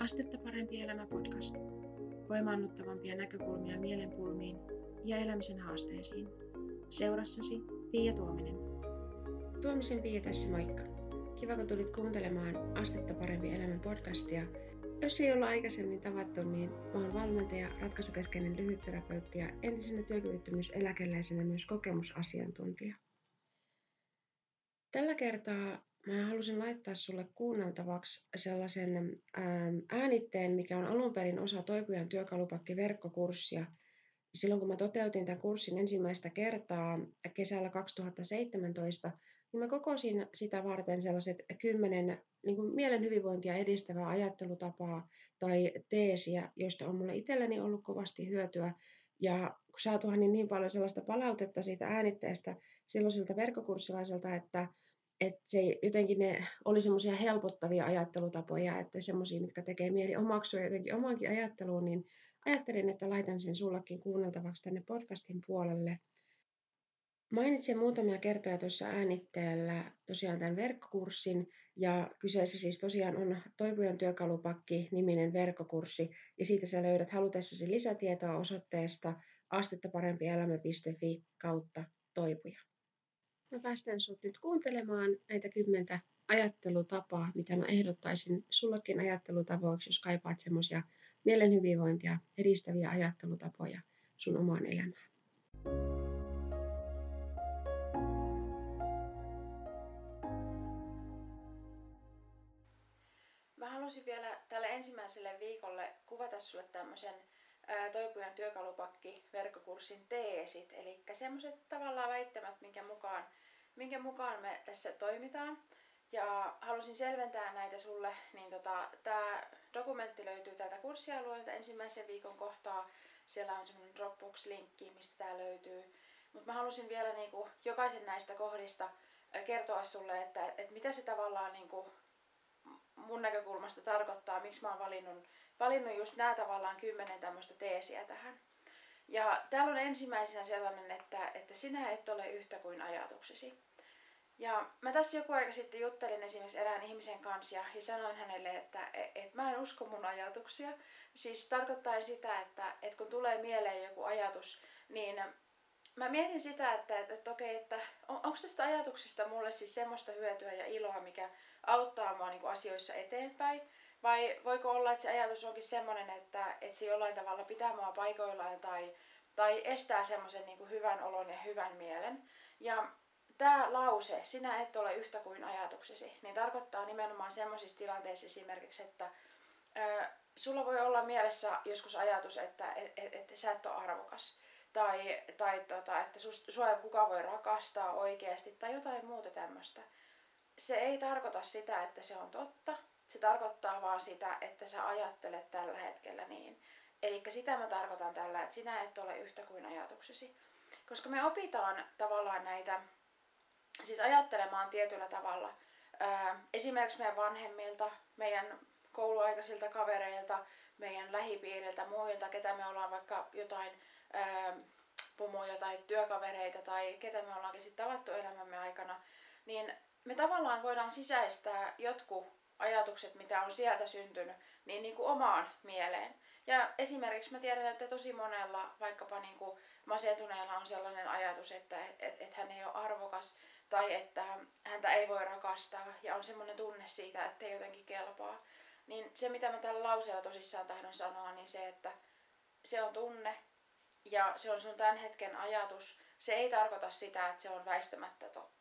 Astetta parempi elämä podcast. Voimaannuttavampia näkökulmia mielenpulmiin ja elämisen haasteisiin. Seurassasi Pia Tuominen. Tuomisen Pia tässä moikka. Kiva kun tulit kuuntelemaan Astetta parempi elämä podcastia. Jos ei olla aikaisemmin tavattu, niin oon valmentaja, ratkaisukeskeinen lyhytterapeutti ja entisenä työkyvyttömyyseläkeläisenä myös kokemusasiantuntija. Tällä kertaa mä halusin laittaa sulle kuunneltavaksi sellaisen ähm, äänitteen, mikä on alun perin osa Toipujan työkalupakki verkkokurssia. Silloin kun mä toteutin tämän kurssin ensimmäistä kertaa kesällä 2017, niin mä kokosin sitä varten sellaiset kymmenen niin kuin mielen hyvinvointia edistävää ajattelutapaa tai teesiä, joista on mulle itselleni ollut kovasti hyötyä. Ja saatuhan niin, niin paljon sellaista palautetta siitä äänitteestä silloiselta verkkokurssilaiselta, että että se jotenkin ne oli semmoisia helpottavia ajattelutapoja, että semmoisia, mitkä tekee mieli omaksua jotenkin omankin ajatteluun, niin ajattelin, että laitan sen sullakin kuunneltavaksi tänne podcastin puolelle. Mainitsin muutamia kertoja tuossa äänitteellä tosiaan tämän verkkokurssin, ja kyseessä siis tosiaan on Toipujan työkalupakki-niminen verkkokurssi, ja siitä sä löydät halutessasi lisätietoa osoitteesta astettaparempielämä.fi kautta toipuja. Mä päästän sut nyt kuuntelemaan näitä kymmentä ajattelutapaa, mitä mä ehdottaisin sullekin ajattelutavoiksi, jos kaipaat semmoisia mielen hyvinvointia edistäviä ajattelutapoja sun omaan elämään. Mä halusin vielä tälle ensimmäiselle viikolle kuvata sulle tämmöisen Toipujan työkalupakki verkkokurssin teesit, eli semmoiset tavallaan väittämät, minkä mukaan, minkä mukaan me tässä toimitaan. Ja halusin selventää näitä sulle, niin tota, tämä dokumentti löytyy täältä kurssialueelta ensimmäisen viikon kohtaa. Siellä on semmoinen Dropbox-linkki, mistä tämä löytyy. Mutta mä halusin vielä niinku jokaisen näistä kohdista kertoa sulle, että, että mitä se tavallaan niinku mun näkökulmasta tarkoittaa, miksi mä oon valinnut, valinnut just nämä tavallaan kymmenen tämmöistä teesiä tähän. Ja täällä on ensimmäisenä sellainen, että, että sinä et ole yhtä kuin ajatuksesi. Ja mä tässä joku aika sitten juttelin esimerkiksi erään ihmisen kanssa ja, ja sanoin hänelle, että et, et mä en usko mun ajatuksia. Siis tarkoittaa sitä, että, että kun tulee mieleen joku ajatus, niin mä mietin sitä, että, että, että okei, että on, onko tästä ajatuksesta mulle siis semmoista hyötyä ja iloa, mikä auttaa mua niin kuin asioissa eteenpäin. Vai voiko olla, että se ajatus onkin semmoinen, että, että se jollain tavalla pitää mua paikoillaan tai, tai estää semmoisen niin hyvän olon ja hyvän mielen. Ja tämä lause, sinä et ole yhtä kuin ajatuksesi, niin tarkoittaa nimenomaan semmoisissa tilanteissa esimerkiksi, että ö, sulla voi olla mielessä joskus ajatus, että et, et, et sä et ole arvokas tai, tai tota, että sua kuka voi rakastaa oikeasti tai jotain muuta tämmöistä. Se ei tarkoita sitä, että se on totta. Se tarkoittaa vaan sitä, että sä ajattelet tällä hetkellä niin. Eli sitä mä tarkoitan tällä, että sinä et ole yhtä kuin ajatuksesi. Koska me opitaan tavallaan näitä, siis ajattelemaan tietyllä tavalla. esimerkiksi meidän vanhemmilta, meidän kouluaikaisilta kavereilta, meidän lähipiiriltä, muilta, ketä me ollaan vaikka jotain pomoja tai työkavereita tai ketä me ollaankin sitten tavattu elämämme aikana, niin me tavallaan voidaan sisäistää jotkut ajatukset, mitä on sieltä syntynyt, niin, niin kuin omaan mieleen. Ja esimerkiksi mä tiedän, että tosi monella, vaikkapa niin kuin masentuneella on sellainen ajatus, että et, et hän ei ole arvokas tai että häntä ei voi rakastaa ja on semmoinen tunne siitä, että ei jotenkin kelpaa. Niin se, mitä mä tällä lauseella tosissaan tahdon sanoa, niin se, että se on tunne ja se on sun tämän hetken ajatus, se ei tarkoita sitä, että se on väistämättä totta.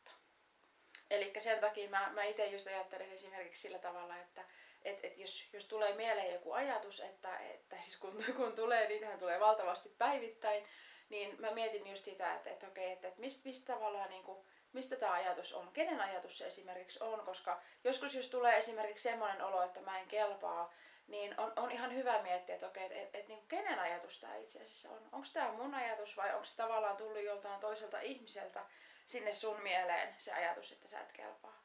Eli sen takia mä, mä itse just ajattelen esimerkiksi sillä tavalla, että et, et jos, jos tulee mieleen joku ajatus, että, että siis kun, kun tulee, niitähän tulee valtavasti päivittäin, niin mä mietin just sitä, että, että okei, että, että mistä, mistä tavallaan niin kuin, mistä tämä ajatus on, kenen ajatus se esimerkiksi on, koska joskus jos tulee esimerkiksi semmoinen olo, että mä en kelpaa, niin on, on ihan hyvä miettiä, että okei, että et, et, niin kenen ajatus tämä itse asiassa on. Onko tämä mun ajatus vai onko se tavallaan tullut joltain toiselta ihmiseltä sinne sun mieleen se ajatus, että sä et kelpaa.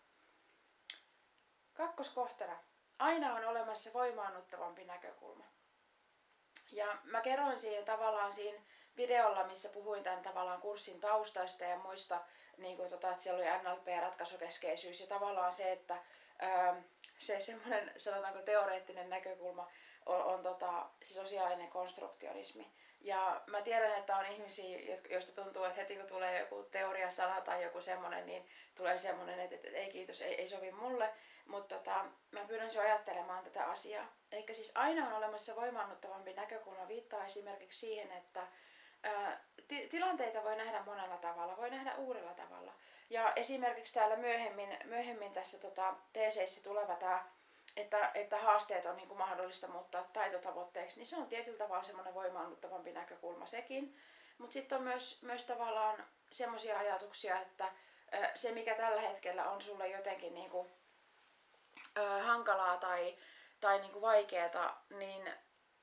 Kakkoskohtana. Aina on olemassa voimaannuttavampi näkökulma. Ja mä kerroin siinä tavallaan siinä videolla, missä puhuin tämän tavallaan kurssin taustasta ja muista, niin kuin tota, että siellä oli NLP-ratkaisukeskeisyys ja tavallaan se, että ää, se semmoinen, sanotaanko teoreettinen näkökulma on, on tota, se sosiaalinen konstruktionismi. Ja mä tiedän, että on ihmisiä, joista tuntuu, että heti kun tulee joku teoriasana tai joku semmoinen, niin tulee semmoinen, että, että, että ei kiitos, ei, ei sovi mulle. Mutta tota, mä pyydän sinua ajattelemaan tätä asiaa. Eli siis aina on olemassa voimannuttavampi näkökulma. Viittaa esimerkiksi siihen, että ää, ti- tilanteita voi nähdä monella tavalla, voi nähdä uudella tavalla. Ja esimerkiksi täällä myöhemmin, myöhemmin tässä tota, teeseissä tuleva tämä että, että haasteet on niin kuin mahdollista muuttaa taitotavoitteeksi, niin se on tietyllä tavalla semmoinen voimaannuttavampi näkökulma sekin. Mutta sitten on myös, myös tavallaan semmoisia ajatuksia, että se mikä tällä hetkellä on sulle jotenkin niin kuin, ö, hankalaa tai, tai niin kuin vaikeaa, niin,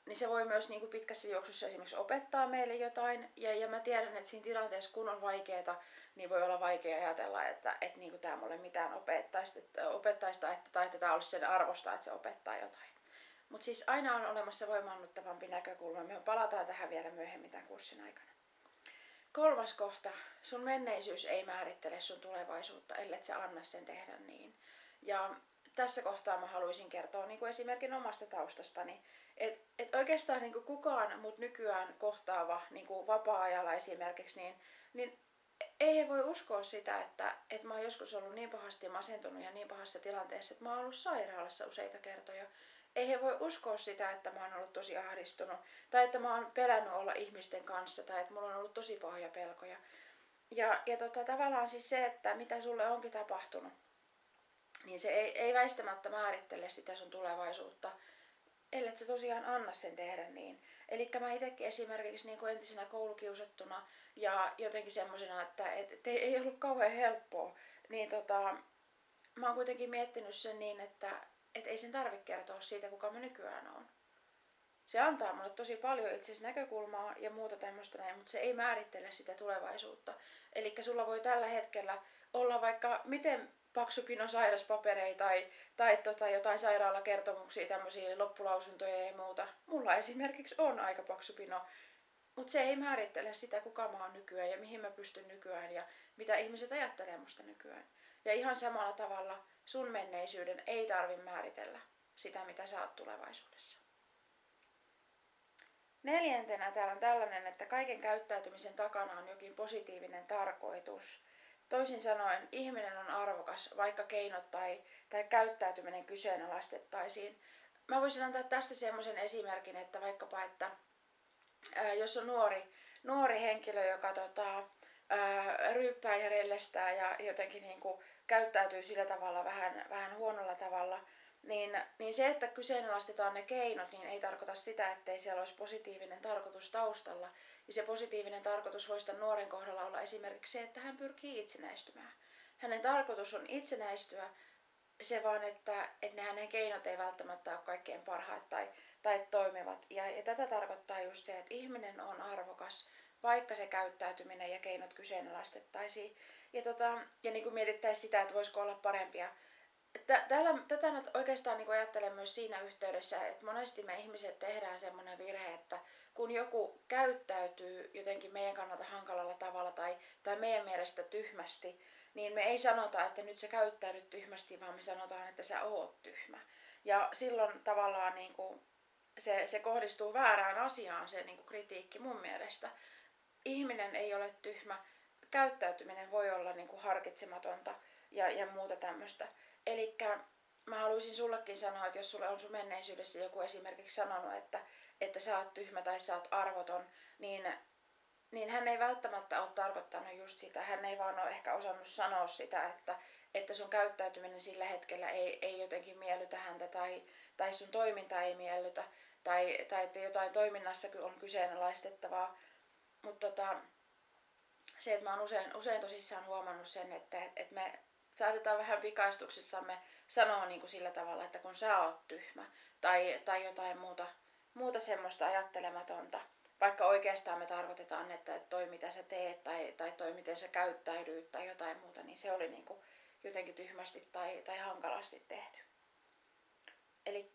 niin se voi myös niin kuin pitkässä juoksussa esimerkiksi opettaa meille jotain. Ja, ja mä tiedän, että siinä tilanteessa kun on vaikeaa, niin voi olla vaikea ajatella, että, että niin kuin tämä mulle mitään opettaisi, että, opettaisi tai että, tai että tämä olisi sen arvosta, että se opettaa jotain. Mutta siis aina on olemassa voimaannuttavampi näkökulma. Me palataan tähän vielä myöhemmin tämän kurssin aikana. Kolmas kohta. Sun menneisyys ei määrittele sun tulevaisuutta, ellei sä anna sen tehdä niin. Ja tässä kohtaa mä haluaisin kertoa niin kuin esimerkin omasta taustastani, että et oikeastaan niin kuin kukaan mut nykyään kohtaava niin kuin vapaa-ajalla esimerkiksi, niin, niin ei voi uskoa sitä, että, että mä oon joskus ollut niin pahasti masentunut ja niin pahassa tilanteessa, että mä oon ollut sairaalassa useita kertoja. Ei he voi uskoa sitä, että mä oon ollut tosi ahdistunut, tai että mä oon pelännyt olla ihmisten kanssa, tai että mulla on ollut tosi pahoja pelkoja. Ja, ja tota, tavallaan siis se, että mitä sulle onkin tapahtunut, niin se ei, ei väistämättä määrittele sitä sun tulevaisuutta, ellei sä tosiaan anna sen tehdä niin. Eli mä itsekin esimerkiksi niin kuin entisenä koulukiusattuna ja jotenkin semmoisena, että et, et ei ollut kauhean helppoa, niin tota, mä oon kuitenkin miettinyt sen niin, että et ei sen tarvitse kertoa siitä, kuka mä nykyään on. Se antaa mulle tosi paljon itse näkökulmaa ja muuta tämmöistä näin, mutta se ei määrittele sitä tulevaisuutta. Eli sulla voi tällä hetkellä olla vaikka miten paksu pino sairaspapereita tai, tai tota, jotain sairaalakertomuksia, tämmöisiä loppulausuntoja ja muuta. Mulla esimerkiksi on aika paksu pino, mutta se ei määrittele sitä, kuka mä oon nykyään ja mihin mä pystyn nykyään ja mitä ihmiset ajattelee musta nykyään. Ja ihan samalla tavalla sun menneisyyden ei tarvi määritellä sitä, mitä sä oot tulevaisuudessa. Neljäntenä täällä on tällainen, että kaiken käyttäytymisen takana on jokin positiivinen tarkoitus – Toisin sanoen, ihminen on arvokas, vaikka keinot tai, tai käyttäytyminen kyseenalaistettaisiin. Mä voisin antaa tästä semmoisen esimerkin, että vaikkapa, että ää, jos on nuori, nuori henkilö, joka tota, ää, ryyppää ja rellestää ja jotenkin niin kuin, käyttäytyy sillä tavalla vähän, vähän huonolla tavalla, niin, niin se, että kyseenalaistetaan ne keinot, niin ei tarkoita sitä, ettei siellä olisi positiivinen tarkoitus taustalla. Ja se positiivinen tarkoitus voisi tämän nuoren kohdalla olla esimerkiksi se, että hän pyrkii itsenäistymään. Hänen tarkoitus on itsenäistyä, se vaan, että, että ne hänen keinot ei välttämättä ole kaikkein parhaat tai, tai toimivat. Ja, ja tätä tarkoittaa just se, että ihminen on arvokas, vaikka se käyttäytyminen ja keinot kyseenalaistettaisiin. Ja, tota, ja niin kuin mietittäisiin sitä, että voisiko olla parempia Tällä, tätä mä oikeastaan niin ajattelen myös siinä yhteydessä, että monesti me ihmiset tehdään semmoinen virhe, että kun joku käyttäytyy jotenkin meidän kannalta hankalalla tavalla tai, tai meidän mielestä tyhmästi, niin me ei sanota, että nyt sä käyttäydyt tyhmästi, vaan me sanotaan, että sä oot tyhmä. Ja silloin tavallaan niin kuin se, se kohdistuu väärään asiaan, se niin kuin kritiikki mun mielestä. Ihminen ei ole tyhmä, käyttäytyminen voi olla niin kuin harkitsematonta ja, ja muuta tämmöistä. Eli mä haluaisin sullekin sanoa, että jos sulle on sun menneisyydessä joku esimerkiksi sanonut, että, että sä oot tyhmä tai sä oot arvoton, niin, niin hän ei välttämättä ole tarkoittanut just sitä. Hän ei vaan ole ehkä osannut sanoa sitä, että, että sun käyttäytyminen sillä hetkellä ei, ei jotenkin miellytä häntä tai, tai sun toiminta ei miellytä tai, tai että jotain toiminnassa on kyseenalaistettavaa. Mutta tota, se, että mä oon usein, usein tosissaan huomannut sen, että, että me saatetaan vähän vikaistuksissamme sanoa niin kuin sillä tavalla, että kun sä oot tyhmä tai, tai jotain muuta, muuta semmoista ajattelematonta. Vaikka oikeastaan me tarkoitetaan, että toi mitä sä teet tai, tai toi miten sä käyttäydyt tai jotain muuta, niin se oli niin kuin jotenkin tyhmästi tai, tai hankalasti tehty. Eli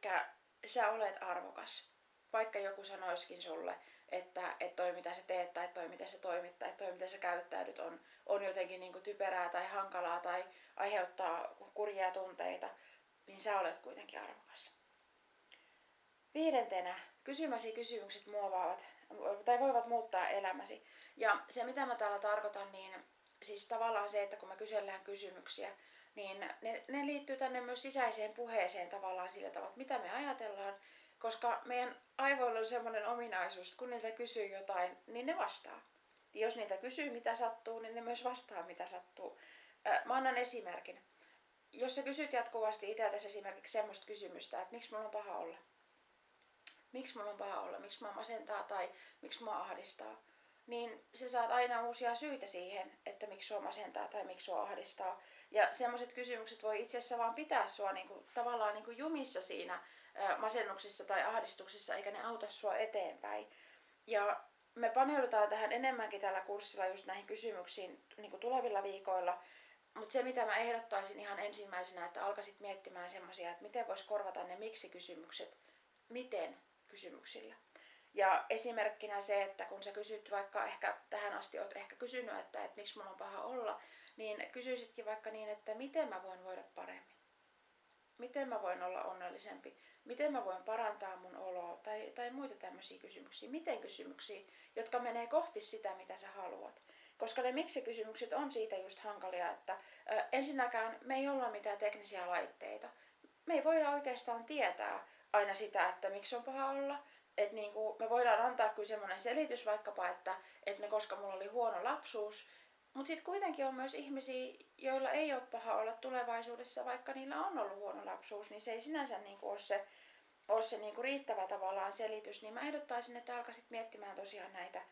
sä olet arvokas. Vaikka joku sanoiskin sulle, että, että toi mitä sä teet tai toi miten sä toimit tai toi miten sä käyttäydyt on, on jotenkin niin kuin typerää tai hankalaa tai aiheuttaa kurjia tunteita, niin sä olet kuitenkin arvokas. Viidentenä, kysymäsi kysymykset muovaavat tai voivat muuttaa elämäsi. Ja se mitä mä täällä tarkoitan, niin siis tavallaan se, että kun me kysellään kysymyksiä, niin ne, ne liittyy tänne myös sisäiseen puheeseen tavallaan sillä tavalla, että mitä me ajatellaan, koska meidän aivoilla on semmoinen ominaisuus, että kun niiltä kysyy jotain, niin ne vastaa. Ja jos niitä kysyy, mitä sattuu, niin ne myös vastaa, mitä sattuu. Mä annan esimerkin. Jos sä kysyt jatkuvasti itseltäsi esimerkiksi semmoista kysymystä, että miksi mulla on paha olla, miksi mulla on paha olla, miksi mä masentaa tai miksi mä ahdistaa, niin sä saat aina uusia syitä siihen, että miksi sua masentaa tai miksi sua ahdistaa. Ja semmoiset kysymykset voi itse asiassa vaan pitää sua niinku, tavallaan niinku jumissa siinä ää, masennuksessa tai ahdistuksessa, eikä ne auta sua eteenpäin. Ja me paneudutaan tähän enemmänkin tällä kurssilla just näihin kysymyksiin niin tulevilla viikoilla. Mutta se, mitä mä ehdottaisin ihan ensimmäisenä, että alkaisit miettimään semmoisia, että miten voisi korvata ne miksi-kysymykset, miten kysymyksillä. Ja esimerkkinä se, että kun sä kysyt vaikka ehkä tähän asti oot ehkä kysynyt, että, että miksi mulla on paha olla, niin kysyisitkin vaikka niin, että miten mä voin voida paremmin. Miten mä voin olla onnellisempi? Miten mä voin parantaa mun oloa? Tai, tai muita tämmöisiä kysymyksiä. Miten kysymyksiä, jotka menee kohti sitä, mitä sä haluat. Koska ne miksi-kysymykset on siitä just hankalia, että ö, ensinnäkään me ei olla mitään teknisiä laitteita. Me ei voida oikeastaan tietää aina sitä, että miksi on paha olla että niinku, me voidaan antaa kyllä semmoinen selitys vaikkapa, että, että ne, koska mulla oli huono lapsuus, mutta sitten kuitenkin on myös ihmisiä, joilla ei ole paha olla tulevaisuudessa, vaikka niillä on ollut huono lapsuus, niin se ei sinänsä niinku ole se, ole se niinku riittävä tavallaan selitys. Niin mä ehdottaisin, että alkaisit miettimään tosiaan näitä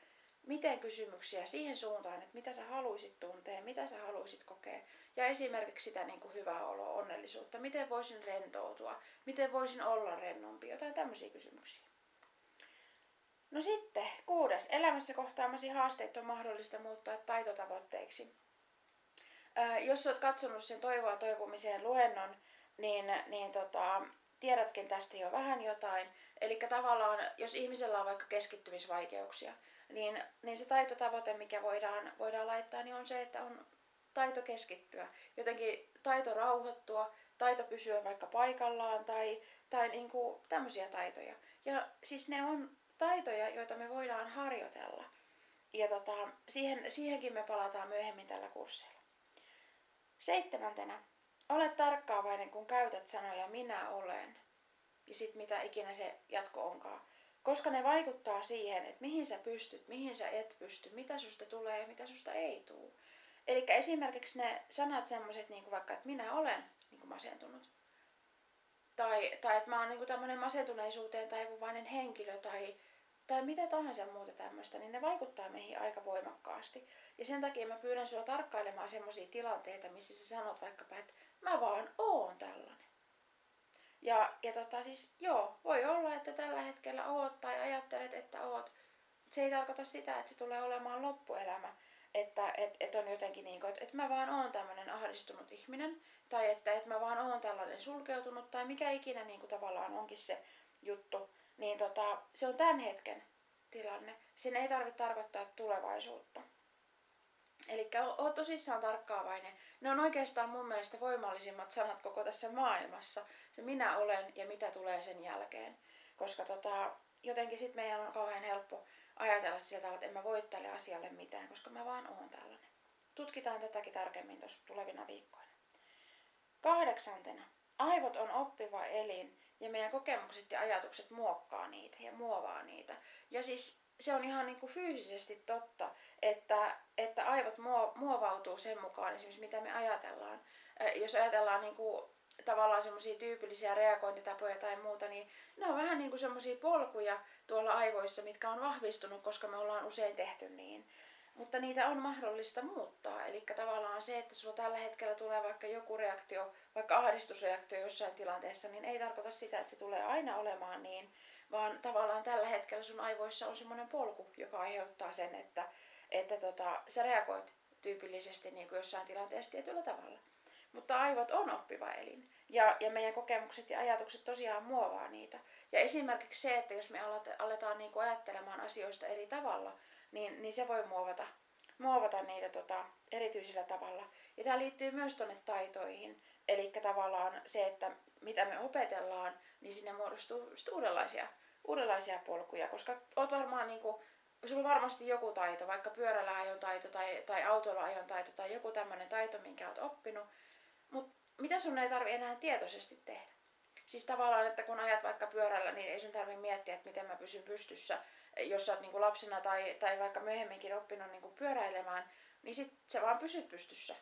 miten kysymyksiä siihen suuntaan, että mitä sä haluaisit tuntea, mitä sä haluaisit kokea. Ja esimerkiksi sitä niin kuin hyvää oloa, onnellisuutta, miten voisin rentoutua, miten voisin olla rennompi, jotain tämmöisiä kysymyksiä. No sitten, kuudes. Elämässä kohtaamasi haasteet on mahdollista muuttaa taitotavoitteiksi. Ää, jos olet katsonut sen toivoa toipumiseen luennon, niin, niin tota, tiedätkin tästä jo vähän jotain. Eli tavallaan, jos ihmisellä on vaikka keskittymisvaikeuksia, niin, niin se taitotavoite, mikä voidaan, voidaan laittaa, niin on se, että on taito keskittyä. Jotenkin taito rauhoittua, taito pysyä vaikka paikallaan tai, tai niin kuin tämmöisiä taitoja. Ja siis ne on taitoja, joita me voidaan harjoitella. Ja tota, siihen, siihenkin me palataan myöhemmin tällä kurssilla. Seitsemäntenä, ole tarkkaavainen, kun käytät sanoja minä olen. Ja sitten mitä ikinä se jatko onkaan. Koska ne vaikuttaa siihen, että mihin sä pystyt, mihin sä et pysty, mitä susta tulee ja mitä susta ei tule. Eli esimerkiksi ne sanat semmoiset, niin kuin vaikka, että minä olen niin kuin masentunut. Tai, tai että mä oon niin tämmöinen masentuneisuuteen taipuvainen henkilö tai, tai mitä tahansa muuta tämmöistä, niin ne vaikuttaa meihin aika voimakkaasti. Ja sen takia mä pyydän sua tarkkailemaan semmoisia tilanteita, missä sä sanot vaikkapa, että mä vaan oon tällainen. Ja, ja tota siis joo, voi olla, että tällä hetkellä oot tai ajattelet, että oot. Se ei tarkoita sitä, että se tulee olemaan loppuelämä. Että et, et on jotenkin niin kuin, että, että mä vaan oon tämmöinen ahdistunut ihminen. Tai että, että mä vaan oon tällainen sulkeutunut. Tai mikä ikinä niin kuin tavallaan onkin se juttu. Niin tota, se on tämän hetken tilanne. Sen ei tarvitse tarkoittaa tulevaisuutta. Eli ole tosissaan tarkkaavainen. Ne on oikeastaan mun mielestä voimallisimmat sanat koko tässä maailmassa. Se minä olen ja mitä tulee sen jälkeen. Koska tota, jotenkin sitten meidän on kauhean helppo ajatella sillä tavalla, että en mä voi tälle asialle mitään, koska mä vaan oon tällainen. Tutkitaan tätäkin tarkemmin tuossa tulevina viikkoina. Kahdeksantena. Aivot on oppiva elin ja meidän kokemukset ja ajatukset muokkaa niitä ja muovaa niitä. Ja siis se on ihan niin kuin fyysisesti totta, että, että aivot muovautuu sen mukaan esimerkiksi mitä me ajatellaan. Jos ajatellaan niin kuin tavallaan semmoisia tyypillisiä reagointitapoja tai muuta, niin ne on vähän niin kuin semmoisia polkuja tuolla aivoissa, mitkä on vahvistunut, koska me ollaan usein tehty niin. Mutta niitä on mahdollista muuttaa. Eli tavallaan se, että sulla tällä hetkellä tulee vaikka joku reaktio, vaikka ahdistusreaktio jossain tilanteessa, niin ei tarkoita sitä, että se tulee aina olemaan niin, vaan tavallaan tällä hetkellä sun aivoissa on semmoinen polku, joka aiheuttaa sen, että, että tota, sä reagoit tyypillisesti niin kuin jossain tilanteessa tietyllä tavalla. Mutta aivot on oppiva elin ja, ja meidän kokemukset ja ajatukset tosiaan muovaa niitä. Ja esimerkiksi se, että jos me aletaan niin kuin ajattelemaan asioista eri tavalla, niin, niin se voi muovata, muovata niitä tota, erityisellä tavalla. Ja tämä liittyy myös tuonne taitoihin. Eli tavallaan se, että mitä me opetellaan, niin sinne muodostuu uudenlaisia, uudenlaisia polkuja, koska oot varmaan niin kuin, sulla on varmasti joku taito, vaikka pyörällä ajon taito tai, tai autolla ajon taito tai joku tämmöinen taito, minkä oot oppinut, mutta mitä sun ei tarvi enää tietoisesti tehdä? Siis tavallaan, että kun ajat vaikka pyörällä, niin ei sun tarvi miettiä, että miten mä pysyn pystyssä. Jos sä oot niin lapsena tai, tai vaikka myöhemminkin oppinut niin pyöräilemään, niin sit sä vaan pysyt pystyssä.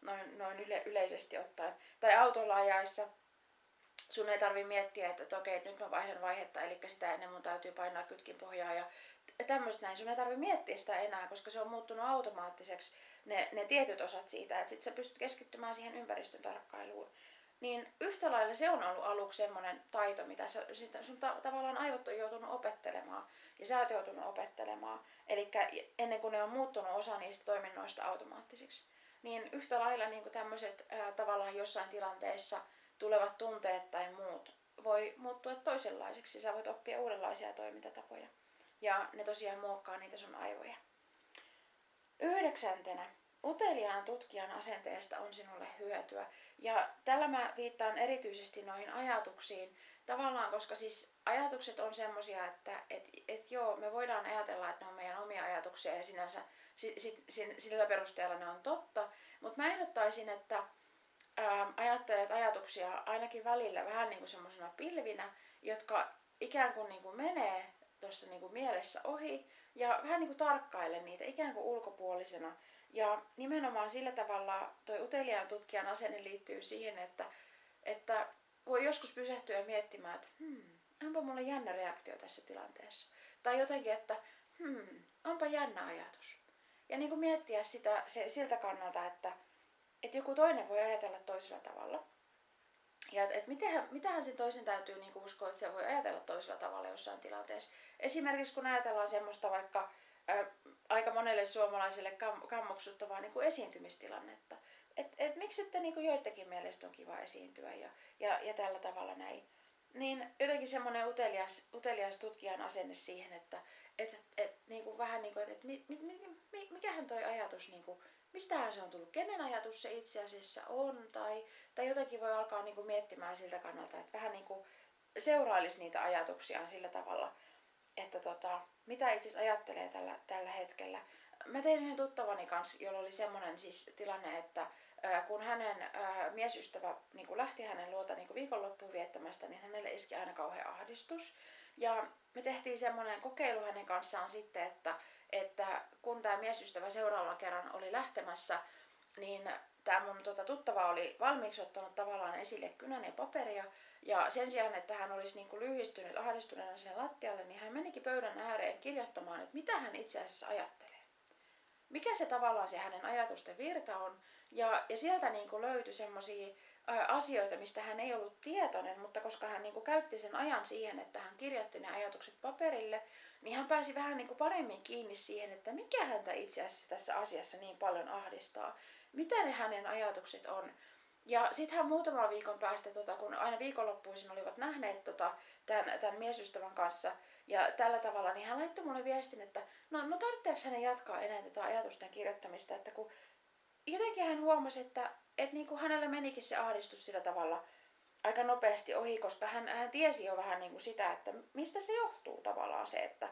Noin, noin yle, yleisesti ottaen. Tai autolla ajaessa sun ei tarvi miettiä, että, että okei, nyt mä vaihdan vaihetta, eli sitä ennen mun täytyy painaa kytkin pohjaa ja tämmöistä näin. Sun ei tarvi miettiä sitä enää, koska se on muuttunut automaattiseksi ne, ne tietyt osat siitä, että sit sä pystyt keskittymään siihen ympäristön tarkkailuun. Niin yhtä lailla se on ollut aluksi semmoinen taito, mitä sä, sun ta- tavallaan aivot on joutunut opettelemaan ja sä oot joutunut opettelemaan. Eli ennen kuin ne on muuttunut osa niistä toiminnoista automaattisiksi. Niin yhtä lailla niin tämmöiset tavallaan jossain tilanteessa tulevat tunteet tai muut voi muuttua toisenlaiseksi. Sä voit oppia uudenlaisia toimintatapoja. Ja ne tosiaan muokkaa niitä sun aivoja. Yhdeksäntenä, uteliaan tutkijan asenteesta on sinulle hyötyä. Ja tällä mä viittaan erityisesti noihin ajatuksiin, tavallaan koska siis ajatukset on semmosia, että et, et joo, me voidaan ajatella, että ne on meidän omia ajatuksia ja sinänsä si, si, si, sillä perusteella ne on totta, mutta mä ehdottaisin, että ää, ajattelet ajatuksia ainakin välillä vähän niin kuin semmoisena pilvinä, jotka ikään kuin, niin kuin menee tuossa niin mielessä ohi ja vähän niin kuin tarkkaile niitä ikään kuin ulkopuolisena. Ja nimenomaan sillä tavalla toi uteliaan tutkijan asenne liittyy siihen, että, että voi joskus pysähtyä miettimään, että hmm, onpa mulla jännä reaktio tässä tilanteessa. Tai jotenkin, että hmm, onpa jännä ajatus. Ja niin kuin miettiä sitä se, siltä kannalta, että, että joku toinen voi ajatella toisella tavalla. Ja että et mitähän, mitähän sen toisen täytyy niinku uskoa, että se voi ajatella toisella tavalla jossain tilanteessa. Esimerkiksi kun ajatellaan semmoista vaikka ä, aika monelle suomalaiselle kam, kammoksuttavaa niinku esiintymistilannetta. Että et, miksi sitten niinku joidenkin mielestä on kiva esiintyä ja, ja, ja tällä tavalla näin. Niin jotenkin semmoinen utelias, utelias tutkijan asenne siihen, että et, et, niinku vähän niin kuin, että et, mi, mi, mi, mikähän toi ajatus niinku, mistähän se on tullut, kenen ajatus se itse asiassa on, tai, tai jotenkin voi alkaa niin kuin miettimään siltä kannalta, että vähän niin kuin seurailisi niitä ajatuksiaan sillä tavalla, että tota, mitä itse asiassa ajattelee tällä, tällä hetkellä. Mä tein yhden tuttavani kanssa, jolla oli semmoinen siis tilanne, että kun hänen miesystävä niin kun lähti hänen luota niin viikonloppuun viettämästä, niin hänelle iski aina kauhean ahdistus. Ja me tehtiin semmoinen kokeilu hänen kanssaan sitten, että että tämä miesystävä seuraavan kerran oli lähtemässä, niin tämä mun tota, tuttava oli valmiiksi ottanut tavallaan esille kynän ja paperia. Ja sen sijaan, että hän olisi niin kuin lyhistynyt ahdistuneena sen lattialle, niin hän menikin pöydän ääreen kirjoittamaan, että mitä hän itse asiassa ajattelee. Mikä se tavallaan se hänen ajatusten virta on. Ja, ja sieltä niin kuin löytyi semmoisia asioita, mistä hän ei ollut tietoinen, mutta koska hän niin kuin käytti sen ajan siihen, että hän kirjoitti ne ajatukset paperille, niin hän pääsi vähän niin kuin paremmin kiinni siihen, että mikä häntä itse asiassa tässä asiassa niin paljon ahdistaa. Mitä ne hänen ajatukset on. Ja sitten hän muutaman viikon päästä, tota, kun aina viikonloppuisin olivat nähneet tota, tämän, tämän miesystävän kanssa ja tällä tavalla, niin hän laittoi mulle viestin, että no, no tarvitseeko hänen jatkaa enää tätä ajatusten kirjoittamista, että kun jotenkin hän huomasi, että, että niin kuin hänellä menikin se ahdistus sillä tavalla aika nopeasti ohi, koska hän, hän tiesi jo vähän niin kuin sitä, että mistä se johtuu tavallaan se, että,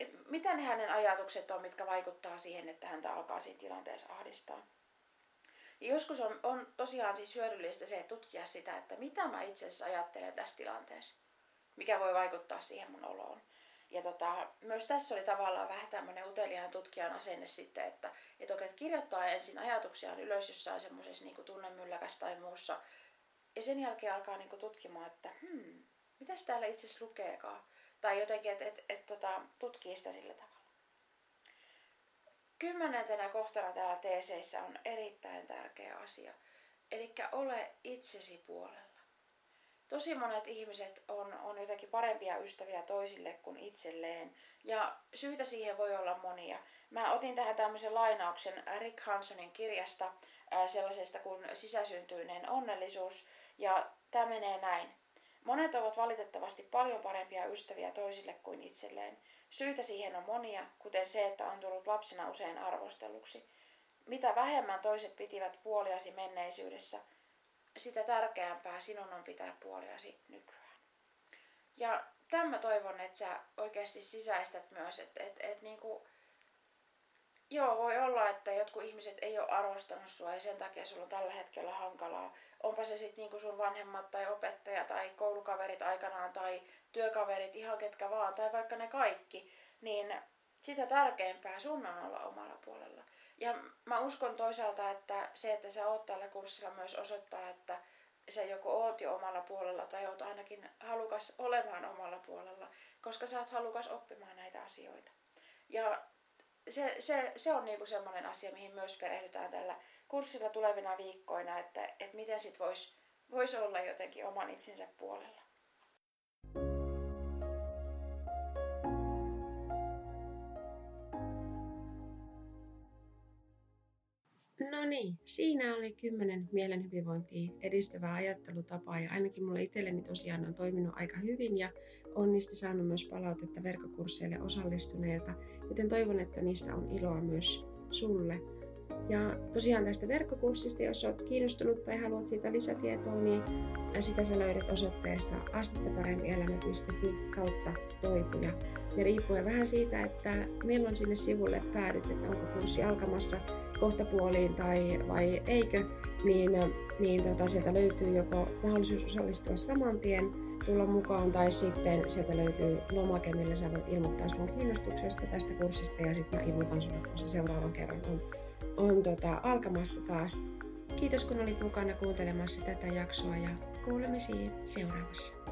että mitä ne hänen ajatukset on, mitkä vaikuttaa siihen, että häntä alkaa siinä tilanteessa ahdistaa. Ja joskus on, on tosiaan siis hyödyllistä se, että tutkia sitä, että mitä mä itse asiassa ajattelen tässä tilanteessa, mikä voi vaikuttaa siihen mun oloon. Ja tota, myös tässä oli tavallaan vähän tämmöinen uteliaan tutkijan asenne sitten, että, että oikein kirjoittaa ensin ajatuksiaan ylös jossain semmoisessa niin tunnemylläkäs tai muussa. Ja sen jälkeen alkaa niin tutkimaan, että hmm, mitäs täällä itse asiassa lukeekaan. Tai jotenkin, että et, et, tota, tutkii sitä sillä tavalla. Kymmenentenä kohtana täällä teeseissä on erittäin tärkeä asia. Eli ole itsesi puolella tosi monet ihmiset on, on jotenkin parempia ystäviä toisille kuin itselleen. Ja syitä siihen voi olla monia. Mä otin tähän tämmöisen lainauksen Rick Hansonin kirjasta sellaisesta kuin sisäsyntyinen onnellisuus. Ja tämä menee näin. Monet ovat valitettavasti paljon parempia ystäviä toisille kuin itselleen. Syitä siihen on monia, kuten se, että on tullut lapsena usein arvostelluksi. Mitä vähemmän toiset pitivät puoliasi menneisyydessä, sitä tärkeämpää sinun on pitää puoliasi nykyään. Ja tämä toivon, että sä oikeasti sisäistät myös, että et, et niinku, joo, voi olla, että jotkut ihmiset ei ole arvostanut sua ja sen takia sulla on tällä hetkellä hankalaa. Onpa se sitten niinku sun vanhemmat tai opettaja tai koulukaverit aikanaan tai työkaverit, ihan ketkä vaan, tai vaikka ne kaikki, niin sitä tärkeämpää sun on olla omalla puolella. Ja mä uskon toisaalta, että se, että sä oot tällä kurssilla myös osoittaa, että sä joko oot jo omalla puolella tai oot ainakin halukas olemaan omalla puolella, koska sä oot halukas oppimaan näitä asioita. Ja se, se, se on niinku semmoinen asia, mihin myös perehdytään tällä kurssilla tulevina viikkoina, että, että miten sit voisi vois olla jotenkin oman itsensä puolella. Niin, siinä oli kymmenen mielen hyvinvointia edistävää ajattelutapaa ja ainakin mulle itselleni tosiaan on toiminut aika hyvin ja on niistä saanut myös palautetta verkkokursseille osallistuneilta, joten toivon, että niistä on iloa myös sulle. Ja tosiaan tästä verkkokurssista, jos olet kiinnostunut tai haluat siitä lisätietoa, niin sitä sä löydät osoitteesta astettaparempielämä.fi kautta toipuja. Ja riippuen vähän siitä, että milloin sinne sivulle päädyt, että onko kurssi alkamassa kohta puoliin tai vai eikö, niin, niin tota, sieltä löytyy joko mahdollisuus osallistua saman tien, tulla mukaan tai sitten sieltä löytyy lomake, millä sä voit ilmoittaa sun kiinnostuksesta tästä kurssista ja sitten mä ilmoitan sulle, kun se seuraavan kerran on, on tota, alkamassa taas. Kiitos kun olit mukana kuuntelemassa tätä jaksoa ja kuulemisiin seuraavassa.